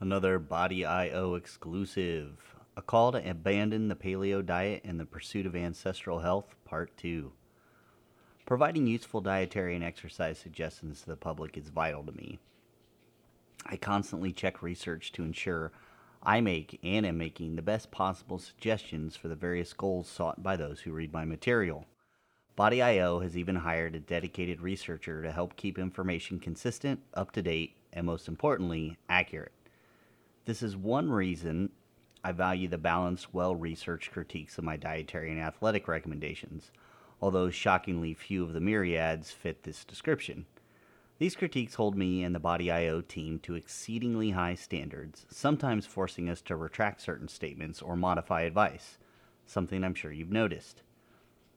Another Body IO exclusive. A call to abandon the paleo diet in the pursuit of ancestral health, part 2. Providing useful dietary and exercise suggestions to the public is vital to me. I constantly check research to ensure I make and am making the best possible suggestions for the various goals sought by those who read my material. Body.io has even hired a dedicated researcher to help keep information consistent, up to date, and most importantly, accurate. This is one reason I value the balanced, well researched critiques of my dietary and athletic recommendations, although shockingly few of the myriads fit this description. These critiques hold me and the Body.io team to exceedingly high standards, sometimes forcing us to retract certain statements or modify advice, something I'm sure you've noticed.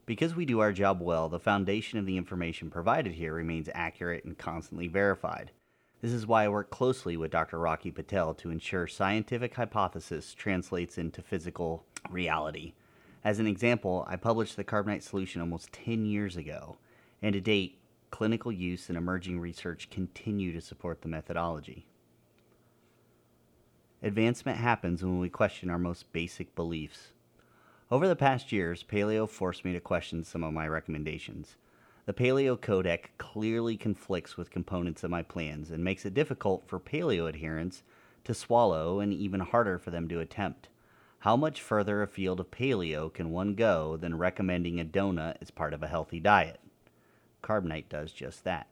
Because we do our job well, the foundation of the information provided here remains accurate and constantly verified. This is why I work closely with Dr. Rocky Patel to ensure scientific hypothesis translates into physical reality. As an example, I published the Carb Nite solution almost 10 years ago, and to date, clinical use and emerging research continue to support the methodology. Advancement happens when we question our most basic beliefs. Over the past years, paleo forced me to question some of my recommendations. The Paleo Codex clearly conflicts with components of my plans and makes it difficult for paleo adherents to swallow and even harder for them to attempt. How much further afield of paleo can one go than recommending a donut as part of a healthy diet? Carb Nite does just that.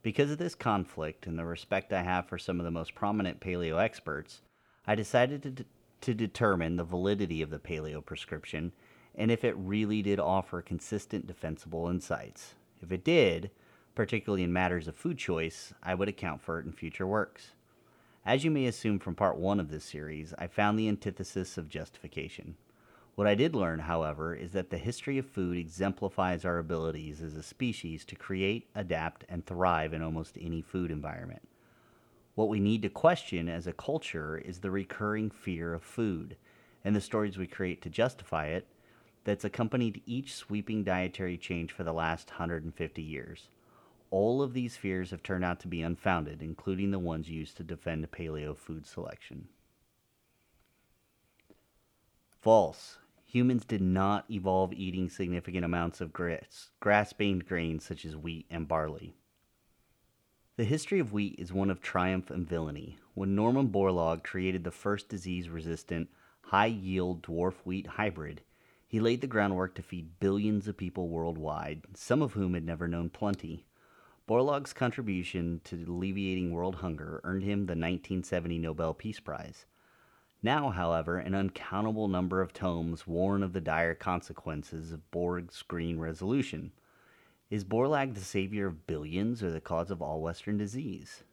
Because of this conflict and the respect I have for some of the most prominent paleo experts, I decided to, to determine the validity of the paleo prescription and if it really did offer consistent defensible insights. If it did, particularly in matters of food choice, I would account for it in future works. As you may assume from part one of this series, I found the antithesis of justification. What I did learn, however, is that the history of food exemplifies our abilities as a species to create, adapt, and thrive in almost any food environment. What we need to question as a culture is the recurring fear of food and the stories we create to justify it that's accompanied each sweeping dietary change for the last 150 years. All of these fears have turned out to be unfounded, including the ones used to defend paleo food selection. False. Humans did not evolve eating significant amounts of grass, grass-based grains such as wheat and barley. The history of wheat is one of triumph and villainy. When Norman Borlaug created the first disease-resistant, high-yield dwarf wheat hybrid, he laid the groundwork to feed billions of people worldwide, some of whom had never known plenty. Borlaug's contribution to alleviating world hunger earned him the 1970 Nobel Peace Prize. Now, however, an uncountable number of tomes warn of the dire consequences of Borlaug's green revolution. Is Borlaug the savior of billions or the cause of all Western disease?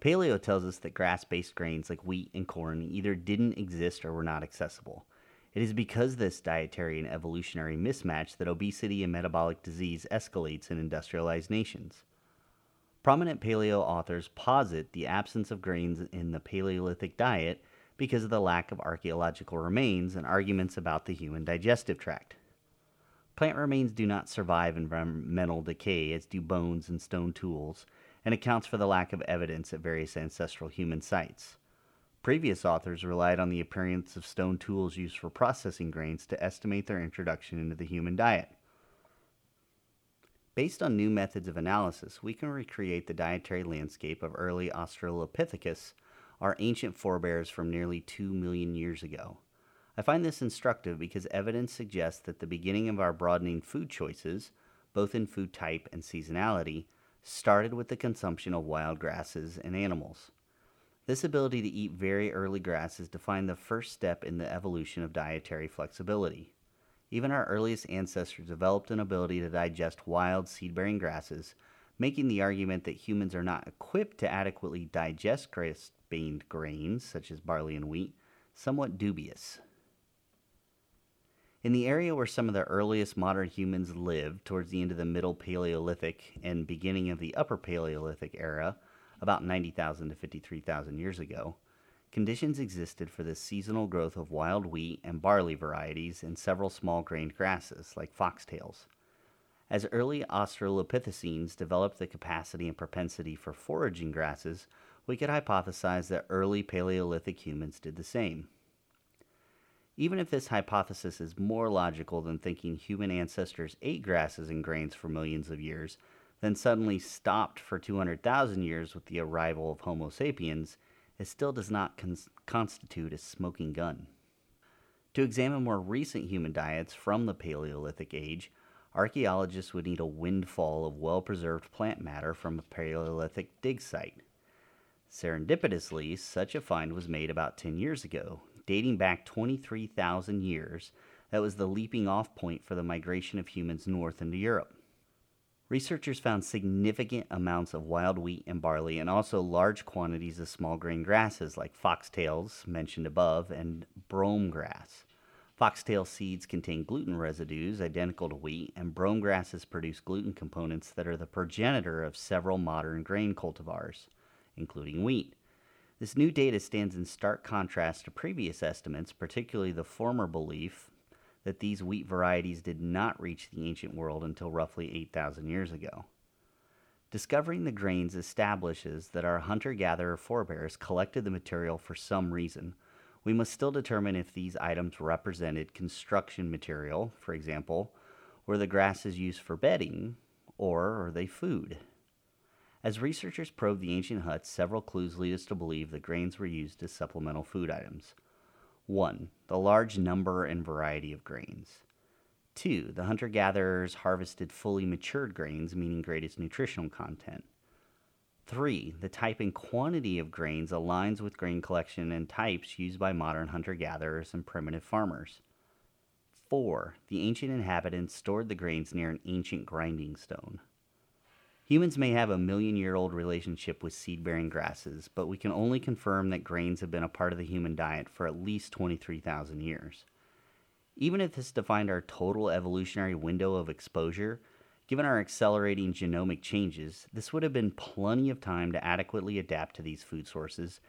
Paleo tells us that grass based grains like wheat and corn either didn't exist or were not accessible. It is because this dietary and evolutionary mismatch that obesity and metabolic disease escalates in industrialized nations. Prominent paleo authors posit the absence of grains in the Paleolithic diet because of the lack of archaeological remains and arguments about the human digestive tract. Plant remains do not survive environmental decay as do bones and stone tools, and accounts for the lack of evidence at various ancestral human sites. Previous authors relied on the appearance of stone tools used for processing grains to estimate their introduction into the human diet. Based on new methods of analysis, we can recreate the dietary landscape of early Australopithecus, our ancient forebears from nearly 2 million years ago. I find this instructive because evidence suggests that the beginning of our broadening food choices, both in food type and seasonality, started with the consumption of wild grasses and animals. This ability to eat very early grasses defined the first step in the evolution of dietary flexibility. Even our earliest ancestors developed an ability to digest wild seed bearing grasses, making the argument that humans are not equipped to adequately digest grass based grains, such as barley and wheat, somewhat dubious. In the area where some of the earliest modern humans lived, towards the end of the Middle Paleolithic and beginning of the Upper Paleolithic era, about 90,000 to 53,000 years ago, conditions existed for the seasonal growth of wild wheat and barley varieties and several small grained grasses, like foxtails. As early Australopithecines developed the capacity and propensity for foraging grasses, we could hypothesize that early Paleolithic humans did the same. Even if this hypothesis is more logical than thinking human ancestors ate grasses and grains for millions of years, then suddenly stopped for 200,000 years with the arrival of Homo sapiens, it still does not cons- constitute a smoking gun. To examine more recent human diets from the Paleolithic age, archaeologists would need a windfall of well preserved plant matter from a Paleolithic dig site. Serendipitously, such a find was made about 10 years ago, dating back 23,000 years. That was the leaping off point for the migration of humans north into Europe. Researchers found significant amounts of wild wheat and barley and also large quantities of small grain grasses like foxtails, mentioned above, and brome grass. Foxtail seeds contain gluten residues identical to wheat, and brome grasses produce gluten components that are the progenitor of several modern grain cultivars, including wheat. This new data stands in stark contrast to previous estimates, particularly the former belief that these wheat varieties did not reach the ancient world until roughly 8,000 years ago. Discovering the grains establishes that our hunter gatherer forebears collected the material for some reason. We must still determine if these items represented construction material, for example, were the grasses used for bedding, or are they food? As researchers probe the ancient huts, several clues lead us to believe the grains were used as supplemental food items. 1. The large number and variety of grains. 2. The hunter gatherers harvested fully matured grains, meaning greatest nutritional content. 3. The type and quantity of grains aligns with grain collection and types used by modern hunter gatherers and primitive farmers. 4. The ancient inhabitants stored the grains near an ancient grinding stone. Humans may have a million year old relationship with seed bearing grasses, but we can only confirm that grains have been a part of the human diet for at least 23,000 years. Even if this defined our total evolutionary window of exposure, given our accelerating genomic changes, this would have been plenty of time to adequately adapt to these food sources,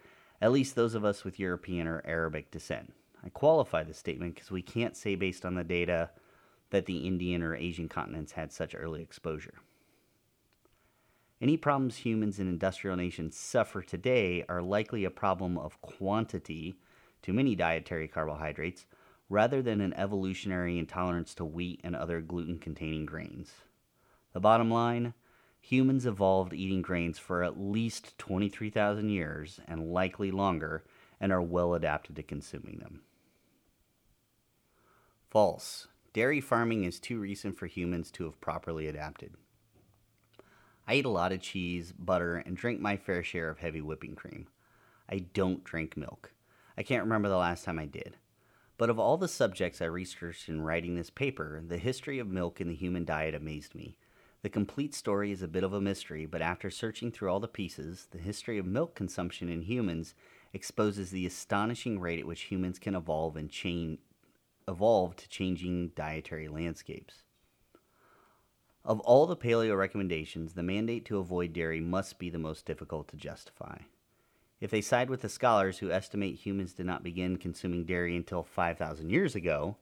at least those of us with European or Arabic descent. I qualify this statement because we can't say based on the data that the Indian or Asian continents had such early exposure. Any problems humans in industrial nations suffer today are likely a problem of quantity, too many dietary carbohydrates, rather than an evolutionary intolerance to wheat and other gluten containing grains. The bottom line humans evolved eating grains for at least 23,000 years and likely longer and are well adapted to consuming them. False. Dairy farming is too recent for humans to have properly adapted. I eat a lot of cheese, butter, and drink my fair share of heavy whipping cream. I don't drink milk. I can't remember the last time I did. But of all the subjects I researched in writing this paper, the history of milk in the human diet amazed me. The complete story is a bit of a mystery, but after searching through all the pieces, the history of milk consumption in humans exposes the astonishing rate at which humans can evolve and change evolve to changing dietary landscapes. Of all the paleo recommendations, the mandate to avoid dairy must be the most difficult to justify. If they side with the scholars who estimate humans did not begin consuming dairy until 5,000 years ago,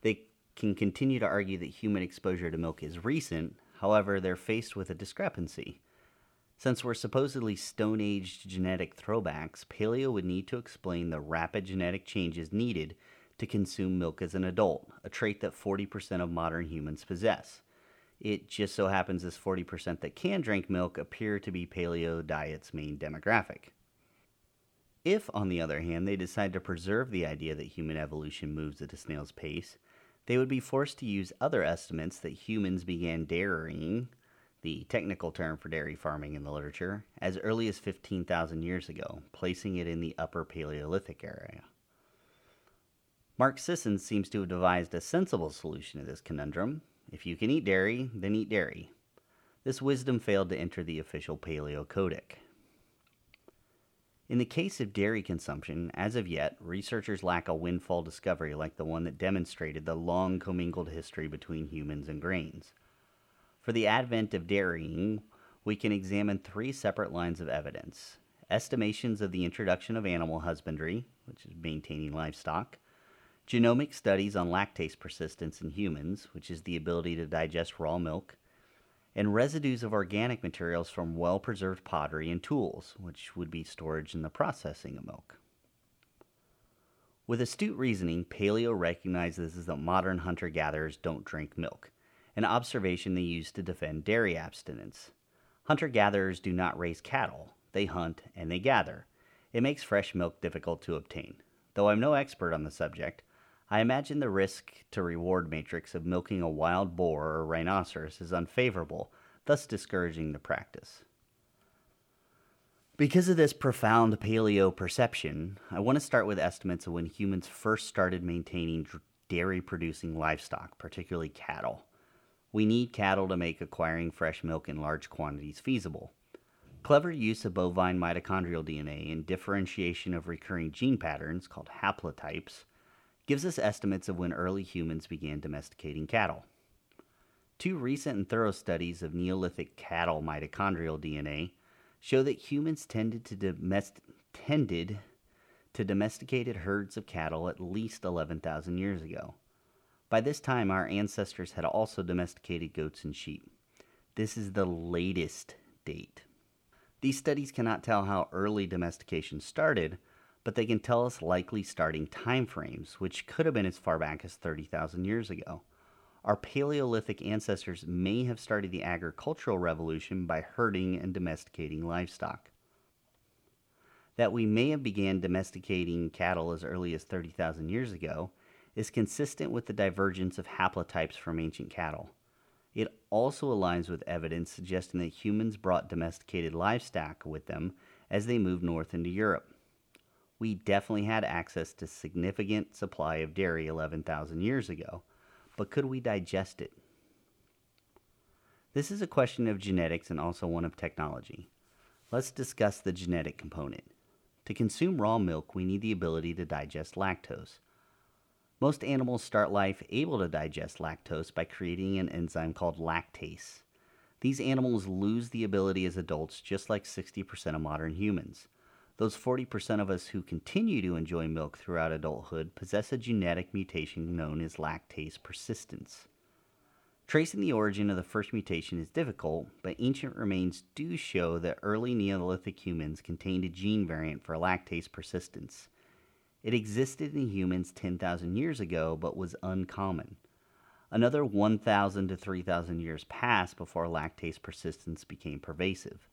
they can continue to argue that human exposure to milk is recent, however, they're faced with a discrepancy. Since we're supposedly Stone Age genetic throwbacks, paleo would need to explain the rapid genetic changes needed to consume milk as an adult, a trait that 40% of modern humans possess. It just so happens this 40% that can drink milk appear to be paleo diet's main demographic. If, on the other hand, they decide to preserve the idea that human evolution moves at a snail's pace, they would be forced to use other estimates that humans began dairying, the technical term for dairy farming in the literature, as early as 15,000 years ago, placing it in the Upper Paleolithic area. Mark Sisson seems to have devised a sensible solution to this conundrum, if you can eat dairy, then eat dairy. This wisdom failed to enter the official Paleo Codex. In the case of dairy consumption, as of yet, researchers lack a windfall discovery like the one that demonstrated the long commingled history between humans and grains. For the advent of dairying, we can examine three separate lines of evidence estimations of the introduction of animal husbandry, which is maintaining livestock, genomic studies on lactase persistence in humans, which is the ability to digest raw milk, and residues of organic materials from well preserved pottery and tools, which would be storage in the processing of milk. With astute reasoning, paleo recognizes that modern hunter gatherers don't drink milk, an observation they use to defend dairy abstinence. Hunter gatherers do not raise cattle, they hunt and they gather. It makes fresh milk difficult to obtain. Though I'm no expert on the subject, I imagine the risk to reward matrix of milking a wild boar or rhinoceros is unfavorable, thus discouraging the practice. Because of this profound paleo perception, I want to start with estimates of when humans first started maintaining dairy producing livestock, particularly cattle. We need cattle to make acquiring fresh milk in large quantities feasible. Clever use of bovine mitochondrial DNA and differentiation of recurring gene patterns, called haplotypes, gives us estimates of when early humans began domesticating cattle. Two recent and thorough studies of Neolithic cattle mitochondrial DNA show that humans tended to, domest- tended to domesticated herds of cattle at least 11,000 years ago. By this time, our ancestors had also domesticated goats and sheep. This is the latest date. These studies cannot tell how early domestication started, but they can tell us likely starting time frames, which could have been as far back as 30,000 years ago. Our Paleolithic ancestors may have started the agricultural revolution by herding and domesticating livestock. That we may have began domesticating cattle as early as 30,000 years ago is consistent with the divergence of haplotypes from ancient cattle. It also aligns with evidence suggesting that humans brought domesticated livestock with them as they moved north into Europe. We definitely had access to significant supply of dairy 11,000 years ago, but could we digest it? This is a question of genetics and also one of technology. Let's discuss the genetic component. To consume raw milk, we need the ability to digest lactose. Most animals start life able to digest lactose by creating an enzyme called lactase. These animals lose the ability as adults, just like 60% of modern humans. Those 40% of us who continue to enjoy milk throughout adulthood possess a genetic mutation known as lactase persistence. Tracing the origin of the first mutation is difficult, but ancient remains do show that early Neolithic humans contained a gene variant for lactase persistence. It existed in humans 10,000 years ago, but was uncommon. Another 1,000 to 3,000 years passed before lactase persistence became pervasive.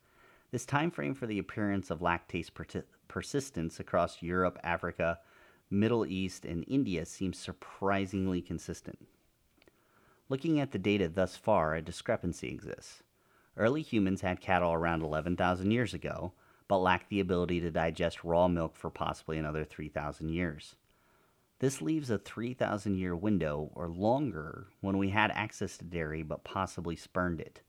This time frame for the appearance of lactase per- persistence across Europe, Africa, Middle East, and India seems surprisingly consistent. Looking at the data thus far, a discrepancy exists. Early humans had cattle around 11,000 years ago, but lacked the ability to digest raw milk for possibly another 3,000 years. This leaves a 3,000 year window or longer when we had access to dairy but possibly spurned it.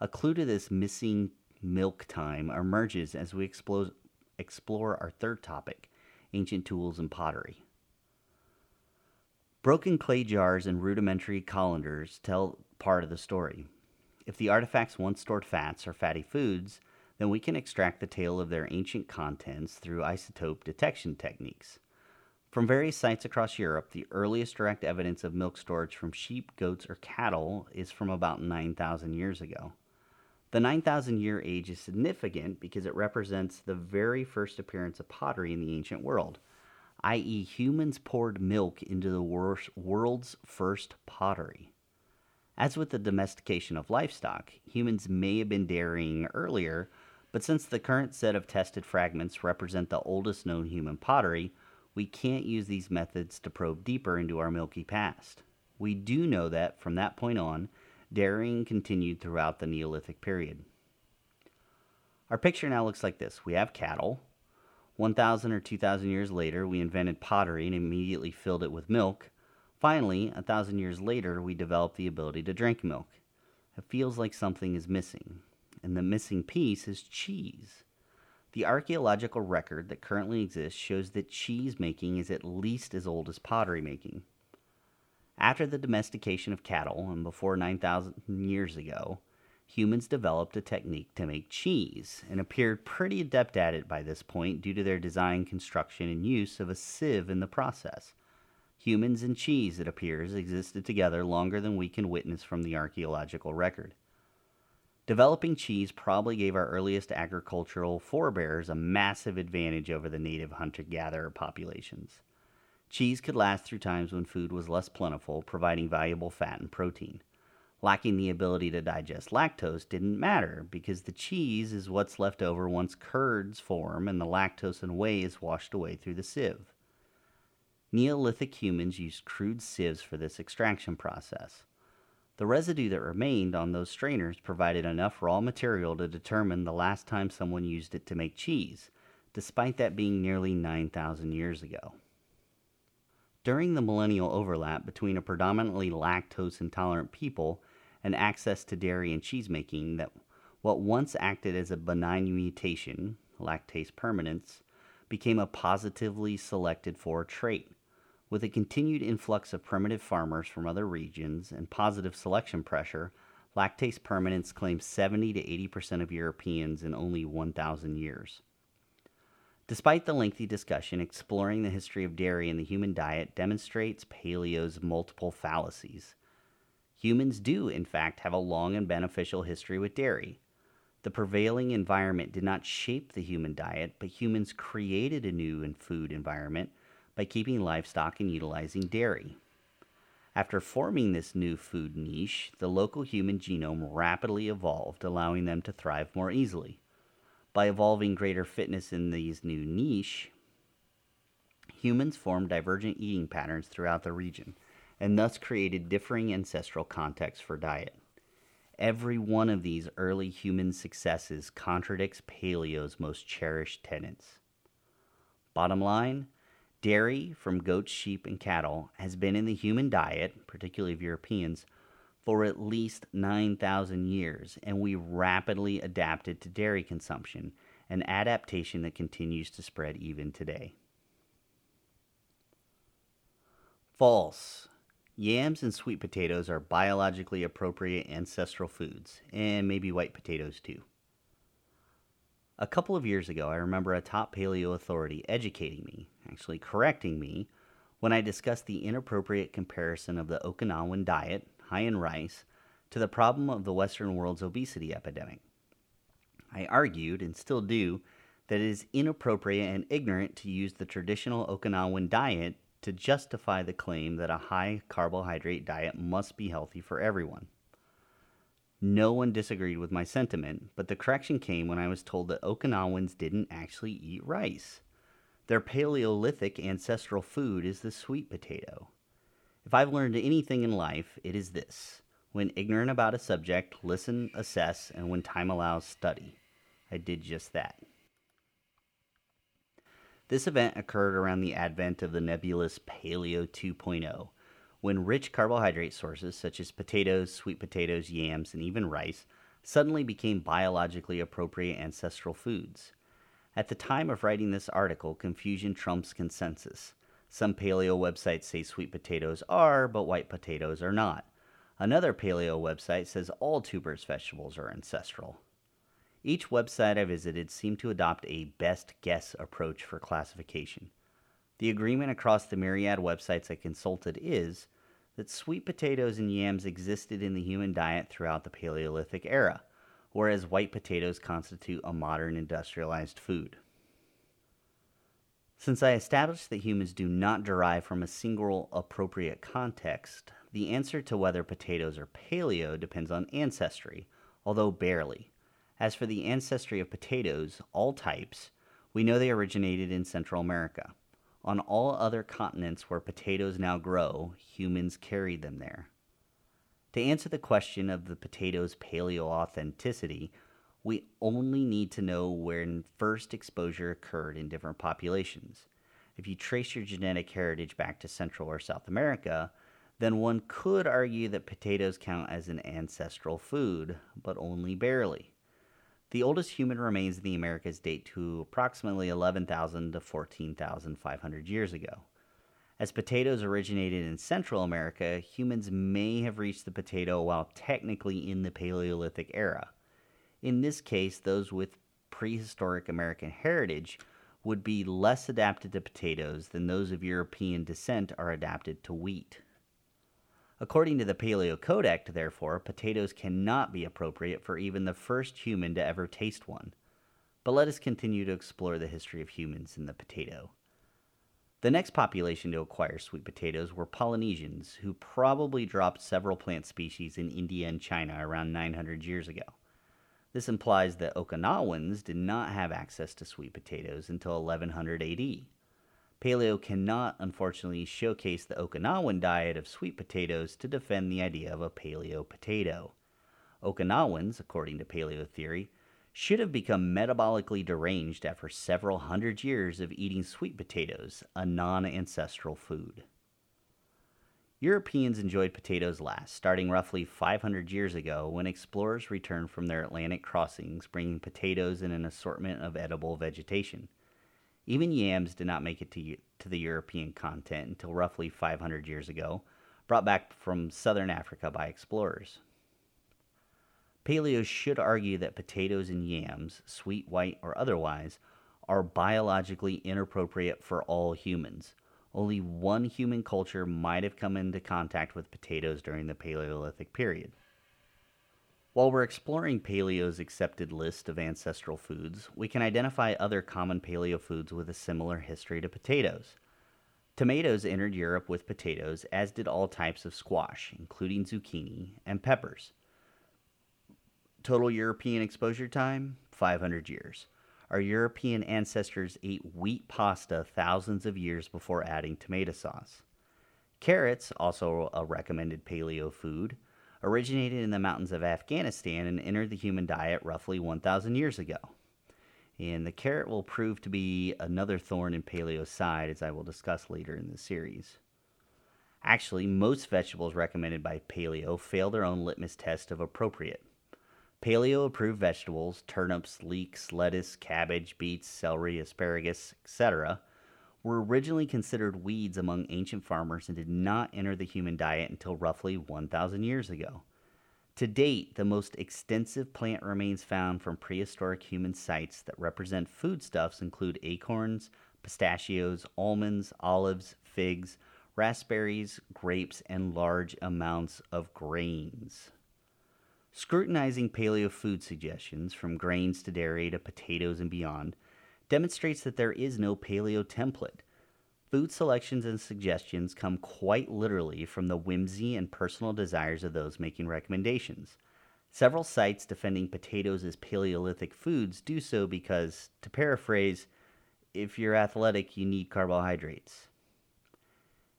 A clue to this missing milk time emerges as we explore, explore our third topic ancient tools and pottery. Broken clay jars and rudimentary colanders tell part of the story. If the artifacts once stored fats or fatty foods, then we can extract the tale of their ancient contents through isotope detection techniques. From various sites across Europe, the earliest direct evidence of milk storage from sheep, goats, or cattle is from about 9,000 years ago. The 9,000 year age is significant because it represents the very first appearance of pottery in the ancient world, i.e., humans poured milk into the world's first pottery. As with the domestication of livestock, humans may have been dairying earlier, but since the current set of tested fragments represent the oldest known human pottery, we can't use these methods to probe deeper into our milky past. We do know that, from that point on, dairying continued throughout the Neolithic period. Our picture now looks like this we have cattle. 1,000 or 2,000 years later, we invented pottery and immediately filled it with milk. Finally, a thousand years later, we developed the ability to drink milk. It feels like something is missing and the missing piece is cheese. The archaeological record that currently exists shows that cheese making is at least as old as pottery making. After the domestication of cattle and before 9,000 years ago, humans developed a technique to make cheese and appeared pretty adept at it by this point due to their design, construction, and use of a sieve in the process. Humans and cheese, it appears, existed together longer than we can witness from the archaeological record. Developing cheese probably gave our earliest agricultural forebears a massive advantage over the native hunter gatherer populations. Cheese could last through times when food was less plentiful, providing valuable fat and protein. Lacking the ability to digest lactose didn't matter because the cheese is what's left over once curds form and the lactose and whey is washed away through the sieve. Neolithic humans used crude sieves for this extraction process. The residue that remained on those strainers provided enough raw material to determine the last time someone used it to make cheese, despite that being nearly 9,000 years ago. During the millennial overlap between a predominantly lactose intolerant people and access to dairy and cheese making, that what once acted as a benign mutation, lactase permanence, became a positively selected for trait with a continued influx of primitive farmers from other regions and positive selection pressure, lactase permanence claims 70 to 80% of Europeans in only 1,000 years. Despite the lengthy discussion, exploring the history of dairy in the human diet demonstrates paleo's multiple fallacies. Humans do, in fact, have a long and beneficial history with dairy. The prevailing environment did not shape the human diet, but humans created a new and food environment by keeping livestock and utilizing dairy. After forming this new food niche, the local human genome rapidly evolved, allowing them to thrive more easily. By evolving greater fitness in these new niche, humans formed divergent eating patterns throughout the region and thus created differing ancestral contexts for diet. Every one of these early human successes contradicts paleo's most cherished tenets. Bottom line, Dairy from goats, sheep, and cattle has been in the human diet, particularly of Europeans, for at least 9,000 years, and we rapidly adapted to dairy consumption, an adaptation that continues to spread even today. False. Yams and sweet potatoes are biologically appropriate ancestral foods, and maybe white potatoes too. A couple of years ago, I remember a top paleo authority educating me, actually correcting me, when I discussed the inappropriate comparison of the Okinawan diet, high in rice, to the problem of the Western world's obesity epidemic. I argued, and still do, that it is inappropriate and ignorant to use the traditional Okinawan diet to justify the claim that a high carbohydrate diet must be healthy for everyone. No one disagreed with my sentiment, but the correction came when I was told that Okinawans didn't actually eat rice. Their Paleolithic ancestral food is the sweet potato. If I've learned anything in life, it is this when ignorant about a subject, listen, assess, and when time allows, study. I did just that. This event occurred around the advent of the nebulous Paleo 2.0 when rich carbohydrate sources such as potatoes, sweet potatoes, yams, and even rice suddenly became biologically appropriate ancestral foods. At the time of writing this article, confusion trumps consensus. Some paleo websites say sweet potatoes are, but white potatoes are not. Another paleo website says all tuberous vegetables are ancestral. Each website I visited seemed to adopt a best guess approach for classification. The agreement across the myriad websites I consulted is that sweet potatoes and yams existed in the human diet throughout the Paleolithic era, whereas white potatoes constitute a modern industrialized food. Since I established that humans do not derive from a single appropriate context, the answer to whether potatoes are paleo depends on ancestry, although barely. As for the ancestry of potatoes, all types, we know they originated in Central America. On all other continents where potatoes now grow, humans carried them there. To answer the question of the potato's paleo authenticity, we only need to know when first exposure occurred in different populations. If you trace your genetic heritage back to Central or South America, then one could argue that potatoes count as an ancestral food, but only barely. The oldest human remains in the Americas date to approximately 11,000 to 14,500 years ago. As potatoes originated in Central America, humans may have reached the potato while technically in the Paleolithic era. In this case, those with prehistoric American heritage would be less adapted to potatoes than those of European descent are adapted to wheat. According to the Paleo Codex, therefore, potatoes cannot be appropriate for even the first human to ever taste one. But let us continue to explore the history of humans and the potato. The next population to acquire sweet potatoes were Polynesians, who probably dropped several plant species in India and China around 900 years ago. This implies that Okinawans did not have access to sweet potatoes until 1100 AD. Paleo cannot, unfortunately, showcase the Okinawan diet of sweet potatoes to defend the idea of a paleo potato. Okinawans, according to paleo theory, should have become metabolically deranged after several hundred years of eating sweet potatoes, a non ancestral food. Europeans enjoyed potatoes last, starting roughly 500 years ago when explorers returned from their Atlantic crossings bringing potatoes and an assortment of edible vegetation. Even yams did not make it to, to the European continent until roughly 500 years ago, brought back from southern Africa by explorers. Paleo should argue that potatoes and yams, sweet, white, or otherwise, are biologically inappropriate for all humans. Only one human culture might have come into contact with potatoes during the Paleolithic period. While we're exploring Paleo's accepted list of ancestral foods, we can identify other common Paleo foods with a similar history to potatoes. Tomatoes entered Europe with potatoes, as did all types of squash, including zucchini and peppers. Total European exposure time 500 years. Our European ancestors ate wheat pasta thousands of years before adding tomato sauce. Carrots, also a recommended paleo food, originated in the mountains of Afghanistan and entered the human diet roughly 1,000 years ago. And the carrot will prove to be another thorn in paleo's side, as I will discuss later in the series. Actually, most vegetables recommended by paleo fail their own litmus test of appropriate. Paleo approved vegetables, turnips, leeks, lettuce, cabbage, beets, celery, asparagus, etc., were originally considered weeds among ancient farmers and did not enter the human diet until roughly 1,000 years ago. To date, the most extensive plant remains found from prehistoric human sites that represent foodstuffs include acorns, pistachios, almonds, olives, figs, raspberries, grapes, and large amounts of grains. Scrutinizing paleo food suggestions, from grains to dairy to potatoes and beyond, demonstrates that there is no paleo template. Food selections and suggestions come quite literally from the whimsy and personal desires of those making recommendations. Several sites defending potatoes as Paleolithic foods do so because, to paraphrase, if you're athletic, you need carbohydrates.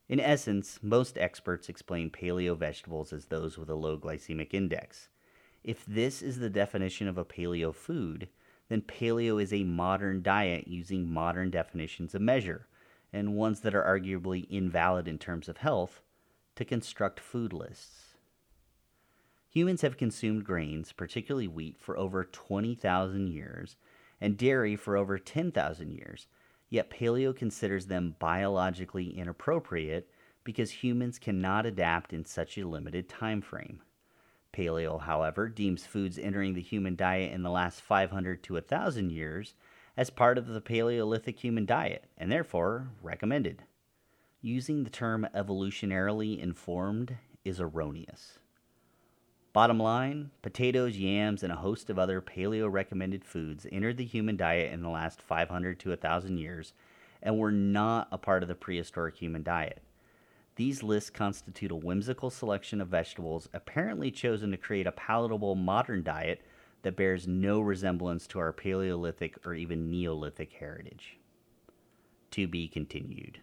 In essence, most experts explain paleo vegetables as those with a low glycemic index. If this is the definition of a paleo food, then paleo is a modern diet using modern definitions of measure, and ones that are arguably invalid in terms of health, to construct food lists. Humans have consumed grains, particularly wheat, for over 20,000 years, and dairy for over 10,000 years, yet paleo considers them biologically inappropriate because humans cannot adapt in such a limited time frame. Paleo, however, deems foods entering the human diet in the last 500 to 1,000 years as part of the Paleolithic human diet and therefore recommended. Using the term evolutionarily informed is erroneous. Bottom line potatoes, yams, and a host of other paleo recommended foods entered the human diet in the last 500 to 1,000 years and were not a part of the prehistoric human diet. These lists constitute a whimsical selection of vegetables apparently chosen to create a palatable modern diet that bears no resemblance to our Paleolithic or even Neolithic heritage. To be continued.